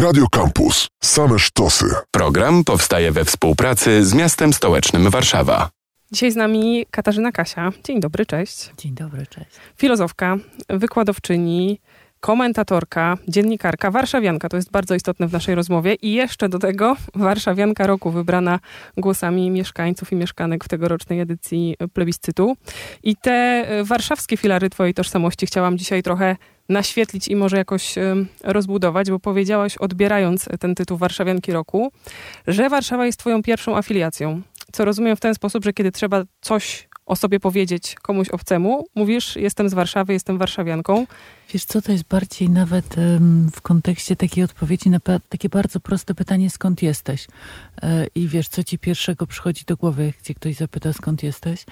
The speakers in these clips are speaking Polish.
Radio Campus. Same sztosy. Program powstaje we współpracy z miastem stołecznym Warszawa. Dzisiaj z nami Katarzyna Kasia. Dzień dobry, cześć. Dzień dobry, cześć. Filozofka, wykładowczyni, komentatorka, dziennikarka, warszawianka. To jest bardzo istotne w naszej rozmowie. I jeszcze do tego warszawianka roku wybrana głosami mieszkańców i mieszkanek w tegorocznej edycji plebiscytu. I te warszawskie filary twojej tożsamości chciałam dzisiaj trochę naświetlić i może jakoś rozbudować, bo powiedziałaś, odbierając ten tytuł Warszawianki Roku, że Warszawa jest twoją pierwszą afiliacją. Co rozumiem w ten sposób, że kiedy trzeba coś o sobie powiedzieć komuś obcemu, mówisz, jestem z Warszawy, jestem warszawianką. Wiesz co, to jest bardziej nawet um, w kontekście takiej odpowiedzi na takie bardzo proste pytanie, skąd jesteś? E, I wiesz, co ci pierwszego przychodzi do głowy, jak ktoś zapyta, skąd jesteś?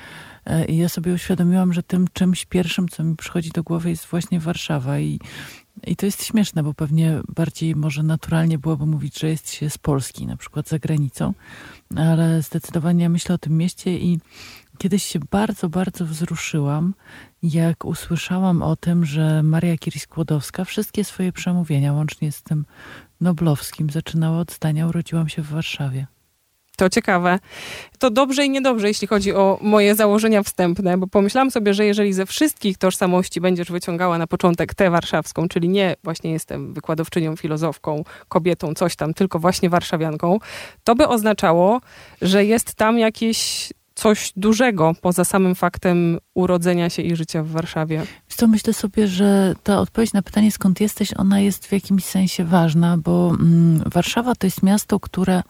E, I ja sobie uświadomiłam, że tym czymś pierwszym, co mi przychodzi do głowy jest właśnie Warszawa i i to jest śmieszne, bo pewnie bardziej może naturalnie byłoby mówić, że jest się z Polski, na przykład za granicą, ale zdecydowanie myślę o tym mieście i kiedyś się bardzo, bardzo wzruszyłam, jak usłyszałam o tym, że Maria Curie-Skłodowska wszystkie swoje przemówienia, łącznie z tym noblowskim, zaczynała od zdania urodziłam się w Warszawie. To ciekawe. To dobrze i niedobrze, jeśli chodzi o moje założenia wstępne, bo pomyślałam sobie, że jeżeli ze wszystkich tożsamości będziesz wyciągała na początek tę warszawską, czyli nie właśnie jestem wykładowczynią, filozofką, kobietą, coś tam, tylko właśnie warszawianką, to by oznaczało, że jest tam jakieś coś dużego poza samym faktem urodzenia się i życia w Warszawie? Co myślę sobie, że ta odpowiedź na pytanie, skąd jesteś, ona jest w jakimś sensie ważna, bo mm, Warszawa to jest miasto, które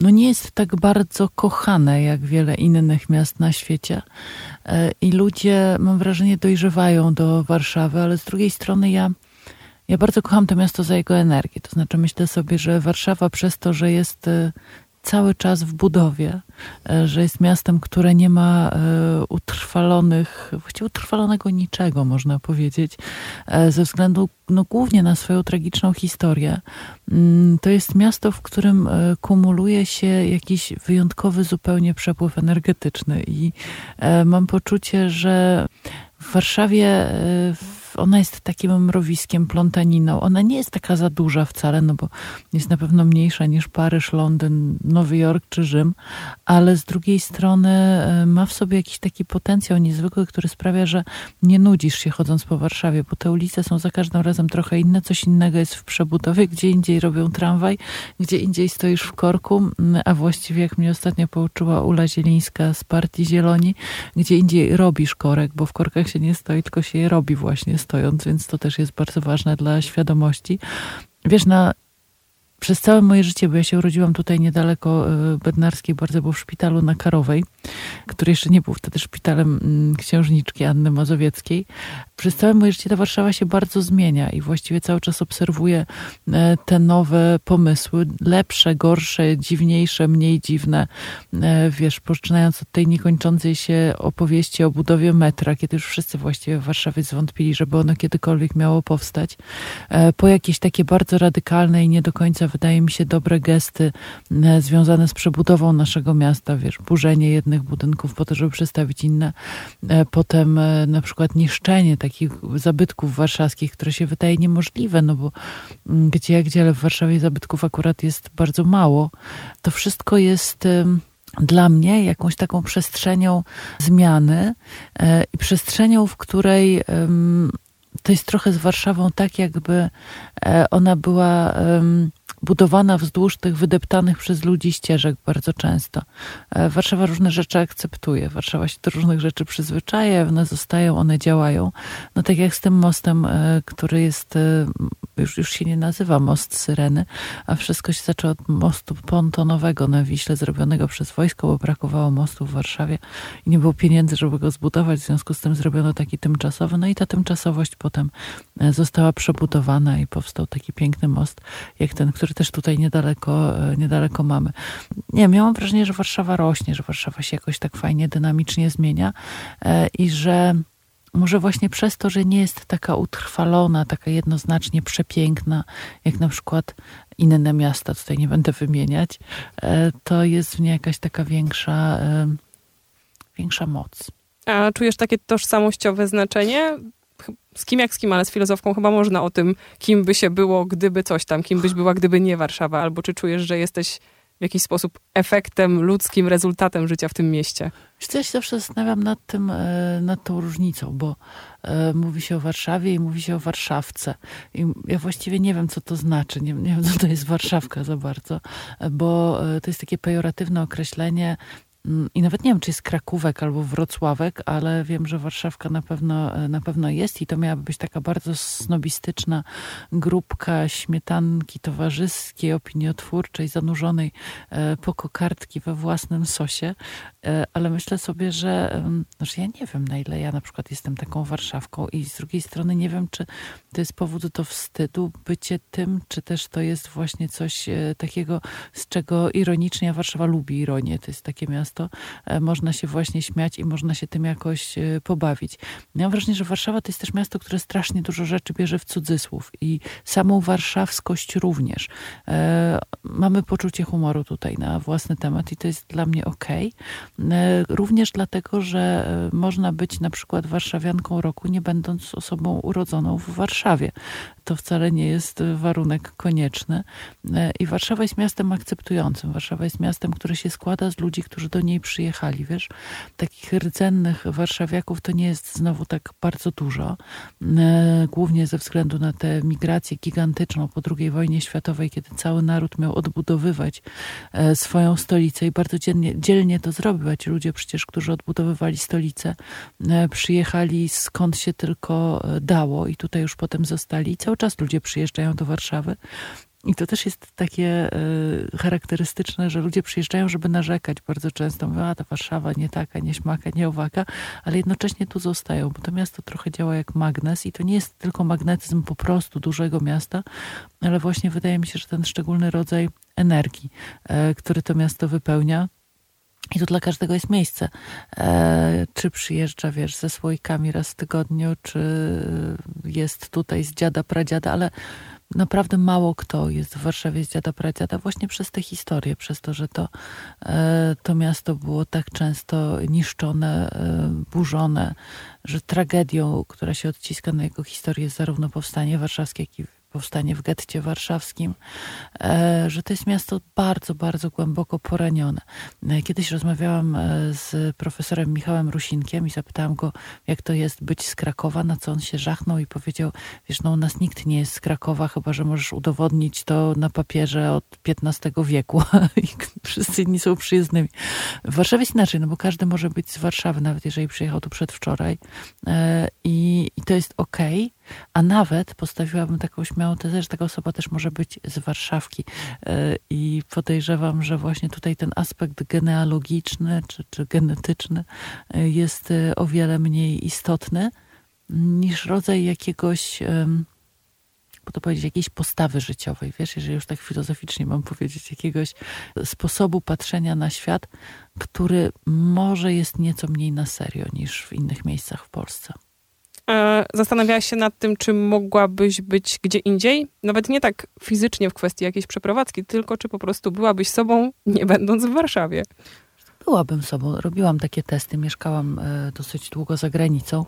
no nie jest tak bardzo kochane jak wiele innych miast na świecie. E, I ludzie, mam wrażenie, dojrzewają do Warszawy, ale z drugiej strony ja, ja bardzo kocham to miasto za jego energię. To znaczy, myślę sobie, że Warszawa przez to, że jest e, cały czas w budowie, e, że jest miastem, które nie ma e, utrwalonych, właściwie utrwalonego niczego, można powiedzieć, e, ze względu no, głównie na swoją tragiczną historię. Mm, to jest miasto, w którym kumuluje się jakiś wyjątkowy zupełnie przepływ energetyczny i mam poczucie, że w Warszawie ona jest takim mrowiskiem, plątaniną. Ona nie jest taka za duża wcale, no bo jest na pewno mniejsza niż Paryż, Londyn, Nowy Jork czy Rzym, ale z drugiej strony e, ma w sobie jakiś taki potencjał niezwykły, który sprawia, że nie nudzisz się chodząc po Warszawie, bo te ulice są za każdym razem trochę inne, coś innego jest w przebudowie, gdzie indziej robią tramwaj, gdzie indziej stoisz w korku, a właściwie jak mnie ostatnio pouczyła Ula Zielińska z Partii Zieloni, gdzie indziej robisz korek, bo w korkach się nie stoi, tylko się je robi właśnie stojąc, więc to też jest bardzo ważne dla świadomości. Wiesz, na przez całe moje życie, bo ja się urodziłam tutaj niedaleko e, Bednarskiej, bardzo był w szpitalu na Karowej, który jeszcze nie był wtedy szpitalem mm, księżniczki Anny Mazowieckiej. Przez całe moje życie ta Warszawa się bardzo zmienia i właściwie cały czas obserwuję e, te nowe pomysły, lepsze, gorsze, dziwniejsze, mniej dziwne. E, wiesz, poczynając od tej niekończącej się opowieści o budowie metra, kiedy już wszyscy właściwie w Warszawie zwątpili, żeby ono kiedykolwiek miało powstać, po jakieś takie bardzo radykalne i nie do końca wydaje mi się, dobre gesty e, związane z przebudową naszego miasta, wiesz, burzenie jednych budynków po to, żeby przestawić inne, e, potem e, na przykład niszczenie takich zabytków warszawskich, które się wydaje niemożliwe, no bo mm, gdzie jak gdzie, ale w Warszawie zabytków akurat jest bardzo mało. To wszystko jest dla mnie jakąś taką przestrzenią zmiany i przestrzenią, w której to jest trochę z Warszawą tak, jakby ona była budowana wzdłuż tych wydeptanych przez ludzi ścieżek bardzo często. E, Warszawa różne rzeczy akceptuje, Warszawa się do różnych rzeczy przyzwyczaja, one zostają, one działają. No tak jak z tym mostem, e, który jest, e, już, już się nie nazywa most Syreny, a wszystko się zaczęło od mostu pontonowego na Wiśle, zrobionego przez wojsko, bo brakowało mostu w Warszawie i nie było pieniędzy, żeby go zbudować, w związku z tym zrobiono taki tymczasowy. No i ta tymczasowość potem została przebudowana i powstał taki piękny most, jak ten, który też tutaj niedaleko, e, niedaleko mamy. Nie miałam wrażenie, że Warszawa rośnie, że Warszawa się jakoś tak fajnie, dynamicznie zmienia e, i że może właśnie przez to, że nie jest taka utrwalona, taka jednoznacznie przepiękna, jak na przykład inne miasta, tutaj nie będę wymieniać, e, to jest w niej jakaś taka większa, większa moc. A czujesz takie tożsamościowe znaczenie z kim jak z kim, ale z filozofką chyba można o tym, kim by się było, gdyby coś tam, kim byś była, gdyby nie Warszawa, albo czy czujesz, że jesteś w jakiś sposób efektem, ludzkim rezultatem życia w tym mieście. Ja się zawsze zastanawiam nad tym, e, nad tą różnicą, bo e, mówi się o Warszawie i mówi się o Warszawce. I ja właściwie nie wiem, co to znaczy. Nie, nie wiem, co to jest Warszawka za bardzo, bo e, to jest takie pejoratywne określenie I nawet nie wiem, czy jest Krakówek albo Wrocławek, ale wiem, że Warszawka na pewno, e, na pewno jest i to miałaby być taka bardzo snobistyczna grupka śmietanki towarzyskiej, opiniotwórczej, zanurzonej e, po kokardki we własnym sosie. E, ale myślę sobie, że, że ja nie wiem, na ile ja na przykład jestem taką Warszawką i z drugiej strony nie wiem, czy to jest powód do wstydu bycie tym, czy też to jest właśnie coś takiego, z czego ironicznie Warszawa lubi ironię. To jest takie miasto, to e, można się właśnie śmiać i można się tym jakoś e, pobawić. Mam wrażenie, że Warszawa to jest też miasto, które strasznie dużo rzeczy bierze w cudzysłów i samą warszawskość również. E, mamy poczucie humoru tutaj na własny temat i to jest dla mnie ok. Również dlatego, że można być na przykład warszawianką roku, nie będąc osobą urodzoną w Warszawie. To wcale nie jest warunek konieczny. I Warszawa jest miastem akceptującym. Warszawa jest miastem, które się składa z ludzi, którzy do niej przyjechali, wiesz. Takich rdzennych warszawiaków to nie jest znowu tak bardzo dużo. E, głównie ze względu na tę migrację gigantyczną po II wojnie światowej, kiedy cały naród miał odbudowywać e, swoją stolicę i bardzo dzielnie, dzielnie to zrobił. Ci ludzie przecież, którzy odbudowywali stolicę, e, przyjechali skąd się tylko dało i tutaj już potem zostali. I cały czas ludzie przyjeżdżają do Warszawy. I to też jest takie y, charakterystyczne, że ludzie przyjeżdżają, żeby narzekać bardzo często. Mówią, a ta Warszawa nie taka, nie śmaka, nie owaka, ale jednocześnie tu zostają, bo to miasto trochę działa jak magnes i to nie jest tylko magnetyzm po prostu dużego miasta, ale właśnie wydaje mi się, że ten szczególny rodzaj energii, y, który to miasto wypełnia, i tu dla każdego jest miejsce. E, czy przyjeżdża, wiesz, ze słoikami raz w tygodniu, czy jest tutaj z dziada, pradziada, ale naprawdę mało kto jest w Warszawie z dziada pradziada właśnie przez tę historię, przez to, że to, e, to miasto było tak często niszczone, e, burzone, że tragedią, która się odciska na jego historię jest zarówno powstanie warszawskie, jak i powstanie w getcie warszawskim, e, że to jest miasto bardzo, bardzo głęboko poranione. E, kiedyś rozmawiałam e, z profesorem Michałem Rusinkiem i zapytałam go, jak to jest być z Krakowa, na co on się żachnął i powiedział, wiesz, no u nas nikt nie jest z Krakowa, chyba, że możesz udowodnić to na papierze od XV wieku i wszyscy inni są przyjezdnymi. W Warszawie jest inaczej, no bo każdy może być z Warszawy, nawet jeżeli przyjechał tu przedwczoraj i, i to jest okej, okay a nawet postawiłabym taką śmiałą tezę, że taka osoba też może być z Warszawki. E, I podejrzewam, że właśnie tutaj ten aspekt genealogiczny czy, czy genetyczny e, jest e, o wiele mniej istotny niż rodzaj jakiegoś bo to powiedzieć, jakiejś postawy życiowej, wiesz, jeżeli już tak filozoficznie mam powiedzieć, jakiegoś sposobu patrzenia na świat, który może jest nieco mniej na serio niż w innych miejscach w Polsce. E, zastanawiałaś się nad tym, czy mogłabyś być gdzie indziej? Nawet nie tak fizycznie w kwestii jakiejś przeprowadzki, tylko czy po prostu byłabyś sobą, nie będąc w Warszawie. Byłabym sobą. Robiłam takie testy, mieszkałam e, dosyć długo za granicą,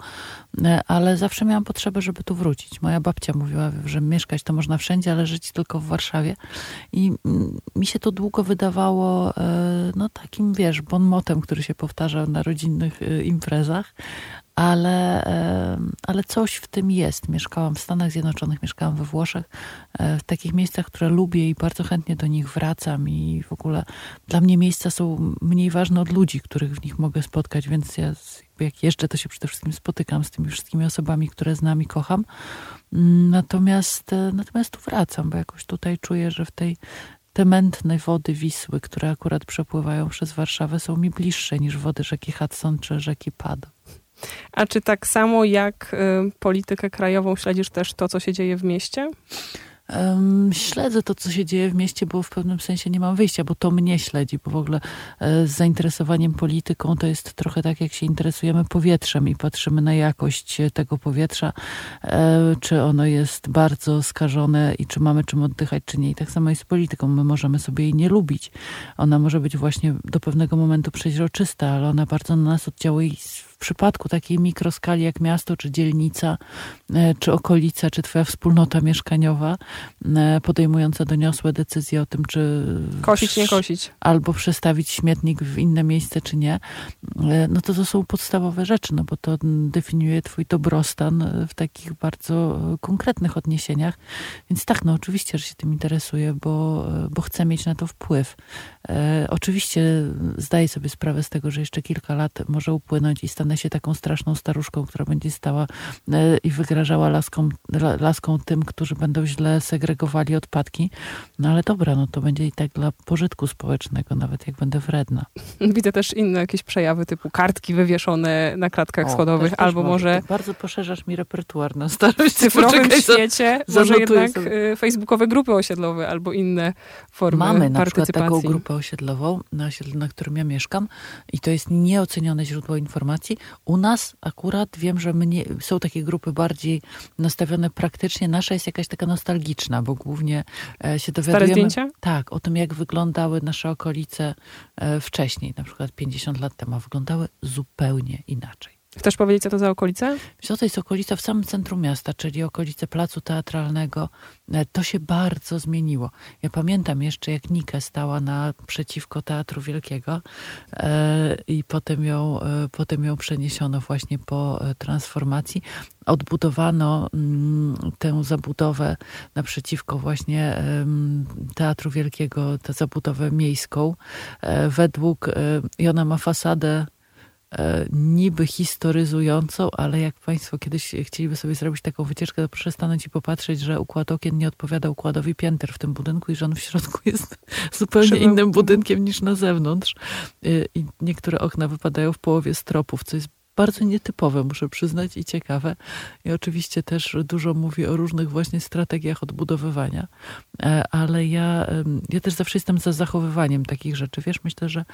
e, ale zawsze miałam potrzebę, żeby tu wrócić. Moja babcia mówiła, że mieszkać to można wszędzie, ale żyć tylko w Warszawie. I mi się to długo wydawało no takim, wiesz, bon motem, który się powtarzał na rodzinnych imprezach, ale, ale coś w tym jest. Mieszkałam w Stanach Zjednoczonych, mieszkałam we Włoszech, e, w takich miejscach, które lubię i bardzo chętnie do nich wracam i w ogóle dla mnie miejsca są mniej ważne od ludzi, których w nich mogę spotkać, więc ja jak jeżdżę, to się przede wszystkim spotykam z tymi wszystkimi osobami, które znam i kocham. Natomiast, e, natomiast tu wracam, bo jakoś tutaj czuję, że w tej te mętne wody Wisły, które akurat przepływają przez Warszawę, są mi bliższe niż wody rzeki Hudson czy rzeki Pad. A czy tak samo jak y, politykę krajową śledzisz też to, co się dzieje w mieście? Um, śledzę to, co się dzieje w mieście, bo w pewnym sensie nie mam wyjścia, bo to mnie śledzi, bo w ogóle e, z zainteresowaniem polityką to jest trochę tak, jak się interesujemy powietrzem i patrzymy na jakość tego powietrza, e, czy ono jest bardzo skażone i czy mamy czym oddychać, czy nie. I tak samo jest z polityką. My możemy sobie jej nie lubić. Ona może być właśnie do pewnego momentu przeźroczysta, ale ona bardzo na nas oddziałuje w przypadku takiej mikroskali jak miasto, czy dzielnica, e, czy okolica, czy twoja wspólnota mieszkaniowa, e, podejmująca doniosłe decyzje o tym, czy Kosić, nie kosić. albo przestawić śmietnik w inne miejsce, czy nie, e, no to to są podstawowe rzeczy, no bo to definiuje twój dobrostan w takich bardzo konkretnych odniesieniach. Więc tak, no oczywiście, że się tym interesuję, bo, bo chcę mieć na to wpływ. E, oczywiście zdaję sobie sprawę z tego, że jeszcze kilka lat może upłynąć i stanę się taką straszną staruszką, która będzie stała e, i wygrażała laską, la- laską tym, którzy będą źle segregowali odpadki. No ale dobra, no to będzie i tak dla pożytku społecznego, nawet jak będę wredna. Widzę też inne jakieś przejawy typu kartki wywieszone na klatkach O, schodowych, też- też albo może Ty bardzo poszerzasz mi repertuar na starość. w cyfrowym Poczekaj, za- świecie, może jednak sobie. y, facebookowe grupy osiedlowe albo inne formy Mamy na przykład taką grupę osiedlową, na osiedlu, na którym ja mieszkam i to jest nieocenione źródło informacji. U nas akurat wiem, że mnie, są takie grupy bardziej nastawione praktycznie. Nasza jest jakaś taka nostalgiczna, bo głównie e, się Stare dowiadujemy... zdjęcia? Tak, o tym jak wyglądały nasze okolice e, wcześniej, na przykład 50 lat temu, wyglądały zupełnie inaczej. Chcesz powiedzieć, co to za okolice? Co, to jest okolica w samym centrum miasta, czyli okolice Placu Teatralnego. E, To się bardzo zmieniło. Ja pamiętam jeszcze, jak Nika stała naprzeciwko Teatru Wielkiego e, i potem ją, e, potem ją przeniesiono właśnie po transformacji. Odbudowano mm, tę zabudowę naprzeciwko właśnie Teatru Wielkiego, tę zabudowę miejską. Według, i ona ma fasadę niby historyzującą, ale jak Państwo kiedyś chcieliby sobie zrobić taką wycieczkę, to proszę stanąć i popatrzeć, że układ okien nie odpowiada układowi pięter w tym budynku i że on w środku jest zupełnie innym budynkiem niż na zewnątrz. Y, I niektóre okna wypadają w połowie stropów, co jest bardzo nietypowe, muszę przyznać, i ciekawe. I oczywiście też dużo mówi o różnych właśnie strategiach odbudowywania, E, ale ja, ja też zawsze jestem za zachowywaniem takich rzeczy. Wiesz, myślę, że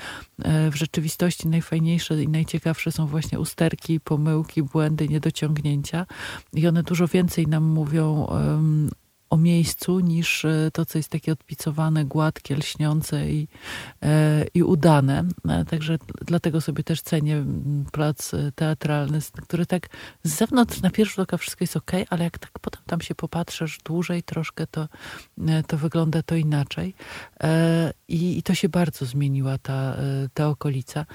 e, w rzeczywistości najfajniejsze i najciekawsze są właśnie usterki, pomyłki, błędy, niedociągnięcia i one dużo więcej nam mówią o miejscu niż e, to, co jest takie odpicowane, gładkie, lśniące i, e, i udane. E, Także dlatego sobie też cenię plac teatralny, który tak z zewnątrz na pierwszy rzut oka wszystko jest ok, ale jak tak potem tam się popatrzysz dłużej troszkę, to, to wygląda to inaczej. I, I to się bardzo zmieniła ta, ta okolica.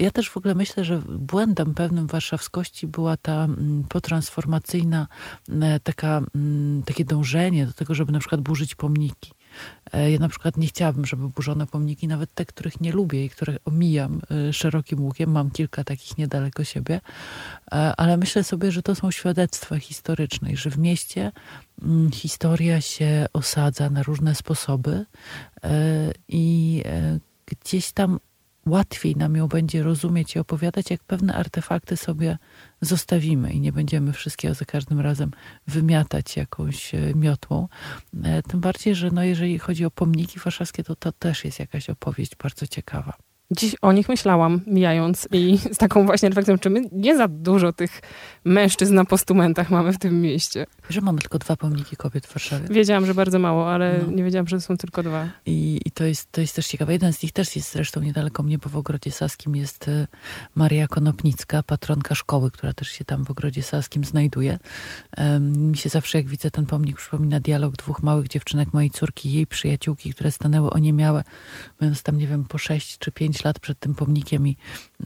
Ja też w ogóle myślę, że błędem pewnym warszawskości była ta mm, potransformacyjna e, taka, mm, takie dążenie do tego, żeby na przykład burzyć pomniki. E, Ja na przykład nie chciałabym, żeby burzono pomniki, nawet te, których nie lubię i które omijam e, szerokim łukiem. Mam kilka takich niedaleko siebie, ale myślę sobie, że to są świadectwa historyczne i że w mieście mm, historia się osadza na różne sposoby i gdzieś tam łatwiej nam ją będzie rozumieć i opowiadać, jak pewne artefakty sobie zostawimy i nie będziemy wszystkiego za każdym razem wymiatać jakąś e, miotłą. E, Tym bardziej, że no, jeżeli chodzi o pomniki warszawskie, to to też jest jakaś opowieść bardzo ciekawa. Dziś o nich myślałam, mijając i z taką właśnie refleksją, czy my nie za dużo tych mężczyzn na postumentach mamy w tym mieście. Że mamy tylko dwa pomniki kobiet w Warszawie. Wiedziałam, że bardzo mało, ale No. nie wiedziałam, że są tylko dwa. I, I to jest, to jest też ciekawe. Jeden z nich też jest zresztą niedaleko mnie, bo w Ogrodzie Saskim jest e, Maria Konopnicka, patronka szkoły, która też się tam w Ogrodzie Saskim znajduje. Em, Mi się zawsze, jak widzę ten pomnik, przypomina dialog dwóch małych dziewczynek, mojej córki i jej przyjaciółki, które stanęły oniemiałe, mając tam, nie wiem, po sześć czy pięć lat przed tym pomnikiem i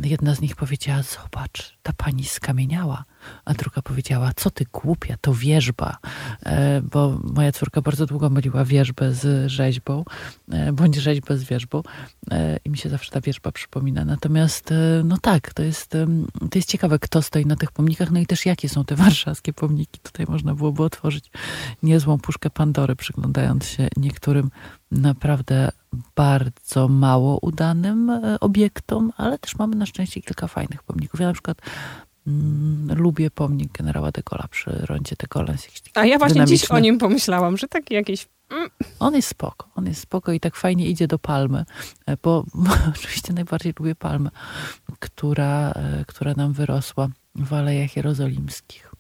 jedna z nich powiedziała, zobacz, ta pani skamieniała. A druga powiedziała, co ty głupia, to wierzba. E, bo moja córka bardzo długo myliła wierzbę z rzeźbą, e, bądź rzeźbę z wierzbą. E, I mi się zawsze ta wierzba przypomina. Natomiast, no tak, to jest, to jest ciekawe, kto stoi na tych pomnikach, no i też jakie są te warszawskie pomniki. Tutaj można byłoby otworzyć niezłą puszkę Pandory, przyglądając się niektórym naprawdę bardzo mało udanym e, obiektom, ale też mamy na szczęście kilka fajnych pomników. Ja na przykład mm, lubię pomnik generała de Gaulle'a przy rondzie de Gaulle. A ja właśnie dziś o nim pomyślałam, że taki jakiś... On jest spoko, on jest spoko i tak fajnie idzie do palmy, e, bo oczywiście najbardziej lubię palmę, która, e, która nam wyrosła w Alejach Jerozolimskich.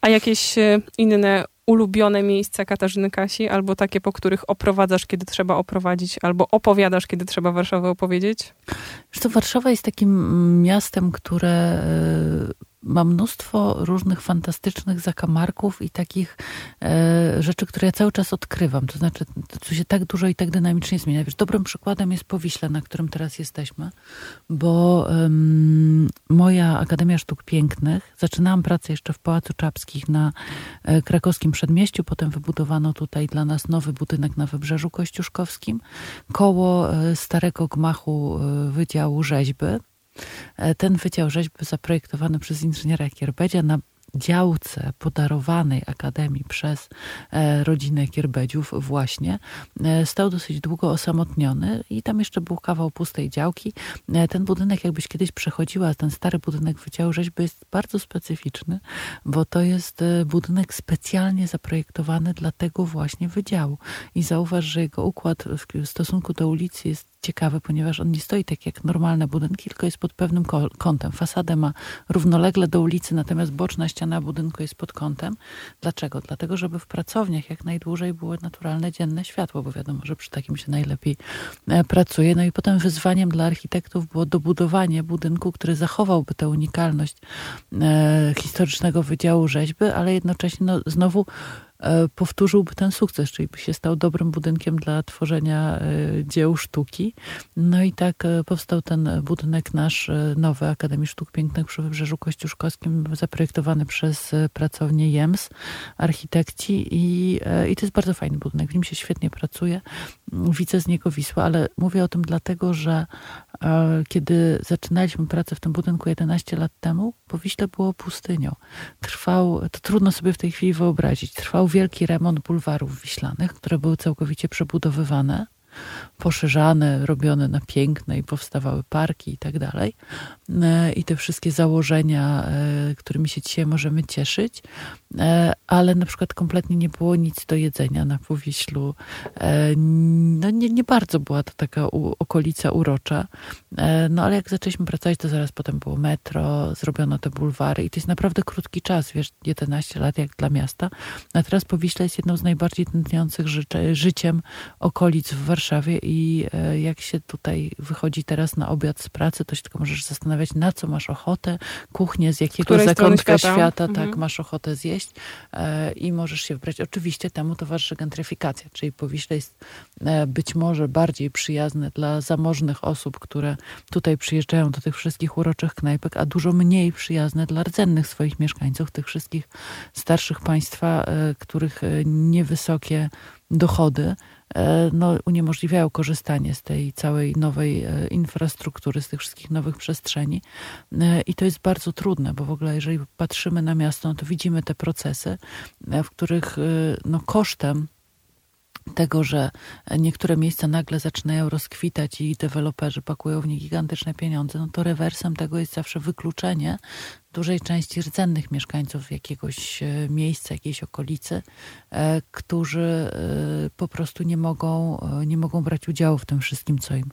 A jakieś inne ulubione miejsca Katarzyny Kasi, albo takie, po których oprowadzasz, kiedy trzeba oprowadzić, albo opowiadasz, kiedy trzeba Warszawę opowiedzieć? Wiesz Warszawa jest takim miastem, które e, ma mnóstwo różnych fantastycznych zakamarków i takich e, rzeczy, które ja cały czas odkrywam. To znaczy, to się tak dużo i tak dynamicznie zmienia. Wiesz, dobrym przykładem jest Powiśle, na którym teraz jesteśmy, bo moja Akademia Sztuk Pięknych, zaczynałam pracę jeszcze w Pałacu Czapskich na e, krakowskim przedmieściu, potem wybudowano tutaj dla nas nowy budynek na Wybrzeżu Kościuszkowskim, koło e, starego gmachu e, Wydziału Rzeźby, ten Wydział Rzeźby zaprojektowany przez inżyniera Kierbedzia na działce podarowanej Akademii przez e, rodzinę Kierbedziów właśnie e, stał dosyć długo osamotniony i tam jeszcze był kawał pustej działki. Ten budynek, jakbyś kiedyś przechodziła, ten stary budynek Wydziału Rzeźby jest bardzo specyficzny, bo to jest budynek specjalnie zaprojektowany dla tego właśnie wydziału. I zauważ, że jego układ w stosunku do ulicy jest ciekawy, ponieważ on nie stoi tak jak normalne budynki, tylko jest pod pewnym kątem. Fasadę ma równolegle do ulicy, natomiast boczna ściana budynku jest pod kątem. Dlaczego? Dlatego, żeby w pracowniach jak najdłużej było naturalne dzienne światło, bo wiadomo, że przy takim się najlepiej e, pracuje. No i potem wyzwaniem dla architektów było dobudowanie budynku, który zachowałby tę unikalność e, historycznego Wydziału Rzeźby, ale jednocześnie no, znowu powtórzyłby ten sukces, czyli by się stał dobrym budynkiem dla tworzenia e, dzieł sztuki. No i tak e, powstał ten budynek nasz nowy Akademii Sztuk Pięknych przy Wybrzeżu Kościuszkowskim, zaprojektowany przez pracownię JEMS, architekci i, i to jest bardzo fajny budynek, w nim się świetnie pracuje. Widzę z niego Wisłę, ale mówię o tym dlatego, że kiedy zaczynaliśmy pracę w tym budynku 11 lat temu, po Wiśle było pustynią. Trwał, to trudno sobie w tej chwili wyobrazić, trwał wielki remont bulwarów wiślanych, które były całkowicie przebudowywane poszerzane, robione na piękne i powstawały parki i tak dalej. E, I te wszystkie założenia, e, którymi się dzisiaj możemy cieszyć, e, ale na przykład kompletnie nie było nic do jedzenia na Powiślu. No nie, nie bardzo była to taka u, okolica urocza. No ale jak zaczęliśmy pracować, to zaraz potem było metro, zrobiono te bulwary i to jest naprawdę krótki czas, wiesz, 11 lat jak dla miasta. A teraz Powiśle jest jedną z najbardziej tętniących ży życiem okolic w Warszawie i e, jak się tutaj wychodzi teraz na obiad z pracy, to się tylko możesz zastanawiać, na co masz ochotę, kuchnię, z jakiego zakątka świata, świata tak, mhm. tak, masz ochotę zjeść e, i możesz się wybrać. Oczywiście temu towarzyszy gentryfikacja, czyli Powiśle jest e, być może bardziej przyjazne dla zamożnych osób, które tutaj przyjeżdżają do tych wszystkich uroczych knajpek, a dużo mniej przyjazne dla rdzennych swoich mieszkańców, tych wszystkich starszych państwa, których niewysokie dochody no, uniemożliwiają korzystanie z tej całej nowej e, infrastruktury, z tych wszystkich nowych przestrzeni. E, I to jest bardzo trudne, bo w ogóle jeżeli patrzymy na miasto, no to widzimy te procesy, w których no, kosztem tego, że niektóre miejsca nagle zaczynają rozkwitać i deweloperzy pakują w nie gigantyczne pieniądze, no to rewersem tego jest zawsze wykluczenie dużej części rdzennych mieszkańców jakiegoś e, miejsca, jakiejś okolicy, e, którzy e, po prostu nie mogą, nie mogą brać udziału w tym wszystkim, co im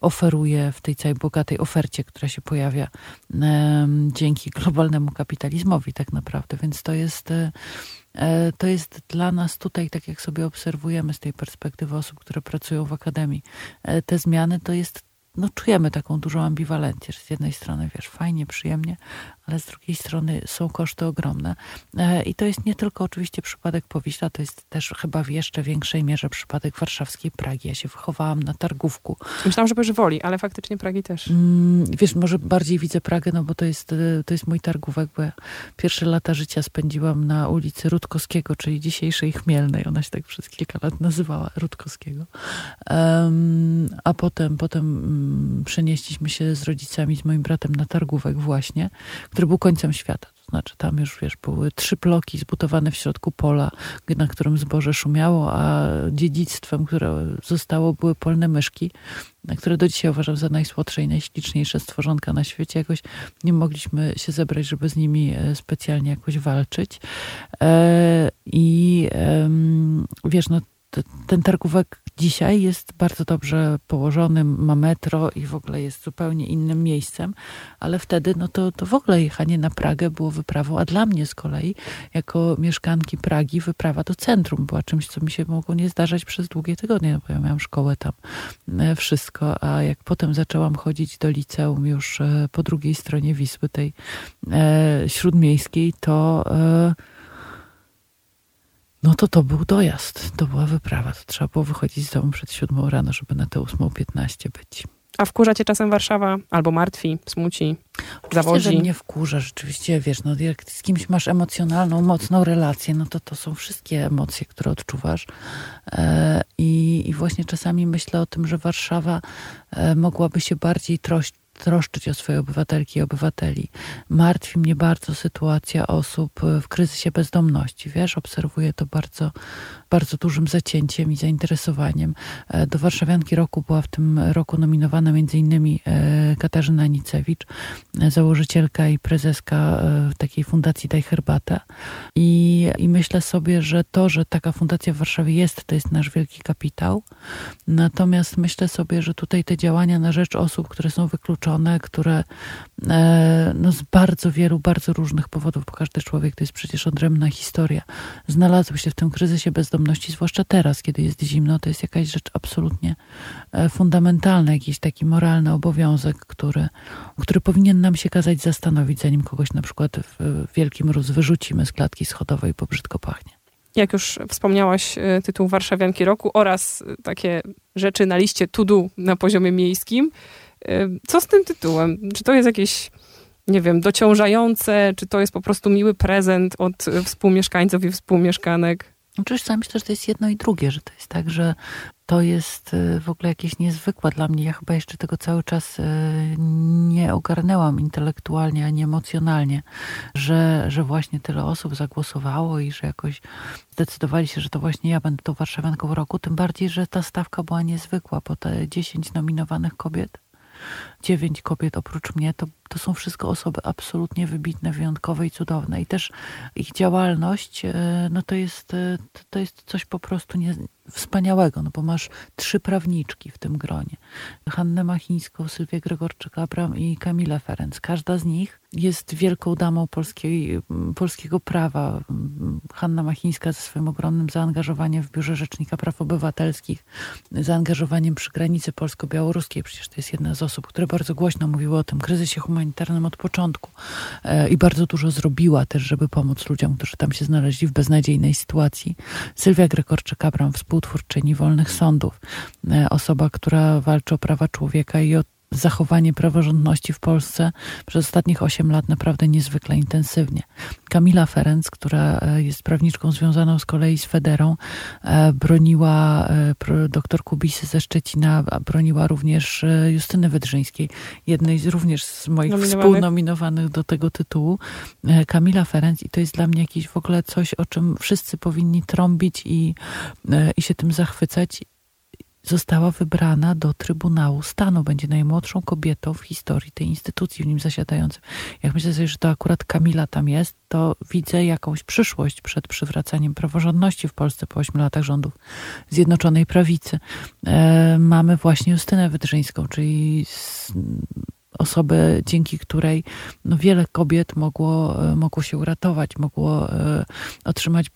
oferuje w tej całej bogatej ofercie, która się pojawia dzięki globalnemu kapitalizmowi tak naprawdę. Więc to jest to jest dla nas tutaj, tak jak sobie obserwujemy z tej perspektywy osób, które pracują w akademii, te zmiany to jest no, czujemy taką dużą ambiwalencję, że z jednej strony, wiesz, fajnie, przyjemnie, ale z drugiej strony są koszty ogromne. E, I to jest nie tylko oczywiście przypadek Powiśla, to jest też chyba w jeszcze większej mierze przypadek warszawskiej Pragi. Ja się wychowałam na Targówku. Myślałam, że będzie woli, ale faktycznie Pragi też. Mm, wiesz, może bardziej widzę Pragę, no bo to jest, e, to jest mój Targówek, bo ja pierwsze lata życia spędziłam na ulicy Rutkowskiego, czyli dzisiejszej Chmielnej. Ona się tak przez kilka lat nazywała Rutkowskiego. Um, a potem, potem przenieśliśmy się z rodzicami, z moim bratem na Targówek właśnie, który był końcem świata. To znaczy tam już, wiesz, były trzy bloki zbudowane w środku pola, na którym zboże szumiało, a dziedzictwem, które zostało, były polne myszki, które do dzisiaj uważam za najsłodsze i najśliczniejsze stworzonka na świecie. Jakoś nie mogliśmy się zebrać, żeby z nimi e, specjalnie jakoś walczyć. E, I wiesz, no ten targówek dzisiaj jest bardzo dobrze położony, ma metro i w ogóle jest zupełnie innym miejscem, ale wtedy no to, to w ogóle jechanie na Pragę było wyprawą, a dla mnie z kolei, jako mieszkanki Pragi, wyprawa do centrum była czymś, co mi się mogło nie zdarzać przez długie tygodnie, no bo ja miałam szkołę tam, e, wszystko, a jak potem zaczęłam chodzić do liceum już e, po drugiej stronie Wisły, tej e, śródmiejskiej, to no to to był dojazd, to była wyprawa. To trzeba było wychodzić z domu przed siódmą rano, żeby na tę ósmą piętnaście być. A wkurza cię czasem Warszawa? Albo martwi, smuci, Oczywiście, zawodzi? że mnie wkurza, rzeczywiście, wiesz, no jak z kimś masz emocjonalną, mocną relację, no to to są wszystkie emocje, które odczuwasz. E, i, I właśnie czasami myślę o tym, że Warszawa e, mogłaby się bardziej troszczyć troszczyć o swoje obywatelki i obywateli. Martwi mnie bardzo sytuacja osób w kryzysie bezdomności. Wiesz, obserwuję to bardzo, bardzo dużym zacięciem i zainteresowaniem. E, do Warszawianki Roku była w tym roku nominowana innymi e, Katarzyna Nicewicz, e, założycielka i prezeska takiej fundacji Daj Herbatę. I, I myślę sobie, że to, że taka fundacja w Warszawie jest, to jest nasz wielki kapitał. Natomiast myślę sobie, że tutaj te działania na rzecz osób, które są wykluczone, które no, z bardzo wielu, bardzo różnych powodów, bo każdy człowiek to jest przecież odrębna historia, znalazły się w tym kryzysie bezdomności, zwłaszcza teraz, kiedy jest zimno, to jest jakaś rzecz absolutnie e, fundamentalna, jakiś taki moralny obowiązek, który, który powinien nam się kazać zastanowić, zanim kogoś na przykład w wielki mróz wyrzucimy z klatki schodowej, bo brzydko pachnie. Jak już wspomniałaś, e, tytuł Warszawianki Roku oraz takie rzeczy na liście to do na poziomie miejskim. Co z tym tytułem? Czy to jest jakieś, nie wiem, dociążające, czy to jest po prostu miły prezent od współmieszkańców i współmieszkanek? Oczywiście myślę, że to jest jedno i drugie, że to jest tak, że to jest y, w ogóle jakieś niezwykłe dla mnie. Ja chyba jeszcze tego cały czas y, nie ogarnęłam intelektualnie, ani emocjonalnie, że, że właśnie tyle osób zagłosowało i że jakoś zdecydowali się, że to właśnie ja będę tą warszawianką roku. Tym bardziej, że ta stawka była niezwykła, bo te 10 nominowanych kobiet dziewięć kobiet oprócz mnie, to, to są wszystko osoby absolutnie wybitne, wyjątkowe i cudowne. I też ich działalność, e, no to jest, e, to jest coś po prostu nie, wspaniałego, no bo masz trzy prawniczki w tym gronie. Hannę Machińską, Sylwię Gregorczyk-Abram i Kamilę Ferenc. Każda z nich jest wielką damą polskiej, polskiego prawa. Hanna Machińska ze swoim ogromnym zaangażowaniem w Biurze Rzecznika Praw Obywatelskich, zaangażowaniem przy granicy polsko-białoruskiej. Przecież to jest jedna z osób, które bardzo głośno mówiły o tym kryzysie humanitarnym od początku e, i bardzo dużo zrobiła też, żeby pomóc ludziom, którzy tam się znaleźli w beznadziejnej sytuacji. Sylwia Gregorczyk-Abram, współtwórczyni wolnych sądów, e, osoba, która walczy o prawa człowieka i o zachowanie praworządności w Polsce przez ostatnich 8 lat naprawdę niezwykle intensywnie. Kamila Ferenc, która e, jest prawniczką związaną z kolei z Federą, e, broniła doktor Kubisy ze Szczecina, broniła również Justyny Wydrzyńskiej, jednej z również z moich Nominowanych. współnominowanych do tego tytułu. Kamila Ferenc i to jest dla mnie jakieś w ogóle coś, o czym wszyscy powinni trąbić i, i się tym zachwycać została wybrana do Trybunału Stanu. Będzie najmłodszą kobietą w historii tej instytucji w nim zasiadającym. Jak myślę sobie, że to akurat Kamila tam jest, to widzę jakąś przyszłość przed przywracaniem praworządności w Polsce po ośmiu latach rządów Zjednoczonej Prawicy. E, mamy właśnie Justynę Wydrzyńską, czyli osobę, dzięki której no, wiele kobiet mogło, e, mogło się uratować, mogło e, otrzymać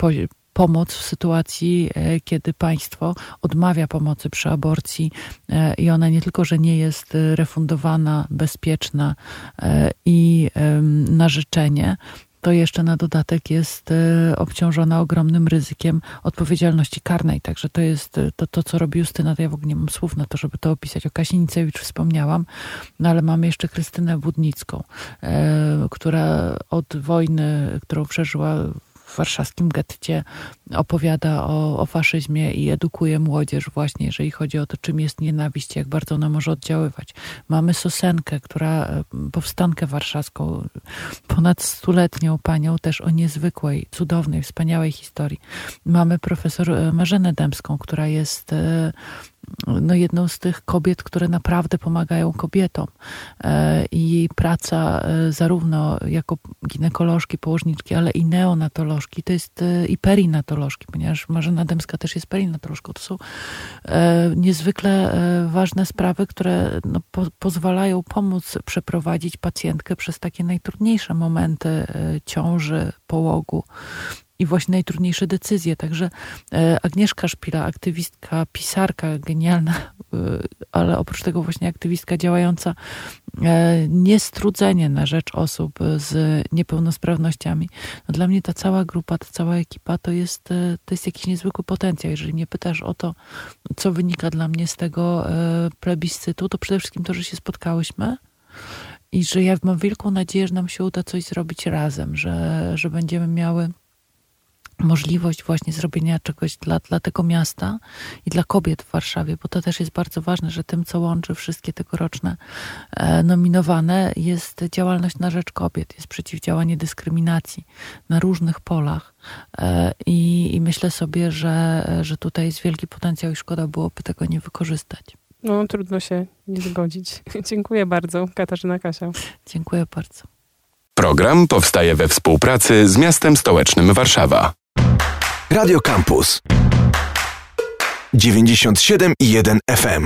pomoc w sytuacji, e, kiedy państwo odmawia pomocy przy aborcji e, i ona nie tylko, że nie jest e, refundowana, bezpieczna i na życzenie, to jeszcze na dodatek jest obciążona ogromnym ryzykiem odpowiedzialności karnej. Także to jest to, to co robi Justyna. To ja w ogóle nie mam słów na to, żeby to opisać. O Kasi Nicewicz wspomniałam, no ale mamy jeszcze Krystynę Budnicką, która od wojny, którą przeżyła warszawskim getcie opowiada o, o faszyzmie i edukuje młodzież właśnie, jeżeli chodzi o to, czym jest nienawiść, jak bardzo ona może oddziaływać. Mamy Sosenkę, która powstankę warszawską, ponad stuletnią panią, też o niezwykłej, cudownej, wspaniałej historii. Mamy profesor e, Marzenę Dębską, która jest e, no jedną z tych kobiet, które naprawdę pomagają kobietom. I jej praca zarówno jako ginekolożki, położniczki, ale i neonatolożki, to jest i perinatolożki, ponieważ Marzena Dębska też jest perinatolożką. To są niezwykle ważne sprawy, które no, po, pozwalają pomóc przeprowadzić pacjentkę przez takie najtrudniejsze momenty ciąży, połogu i właśnie najtrudniejsze decyzje. Także e, Agnieszka Szpila, aktywistka, pisarka, genialna, e, ale oprócz tego właśnie aktywistka działająca e, niestrudzenie na rzecz osób z niepełnosprawnościami. No dla mnie ta cała grupa, ta cała ekipa to jest, to jest jakiś niezwykły potencjał. Jeżeli mnie pytasz o to, co wynika dla mnie z tego plebiscytu, to przede wszystkim to, że się spotkałyśmy, i że ja mam wielką nadzieję, że nam się uda coś zrobić razem, że, że będziemy miały możliwość właśnie zrobienia czegoś dla, dla tego miasta i dla kobiet w Warszawie, bo to też jest bardzo ważne, że tym, co łączy wszystkie tegoroczne e, nominowane, jest działalność na rzecz kobiet, jest przeciwdziałanie dyskryminacji na różnych polach. E, I, i myślę sobie, że, że tutaj jest wielki potencjał i szkoda byłoby tego nie wykorzystać. No, trudno się nie zgodzić. Dziękuję bardzo, Katarzyna Kasia. Dziękuję bardzo. Program powstaje we współpracy z miastem stołecznym Warszawa. Radio Campus 97 i 1 FM.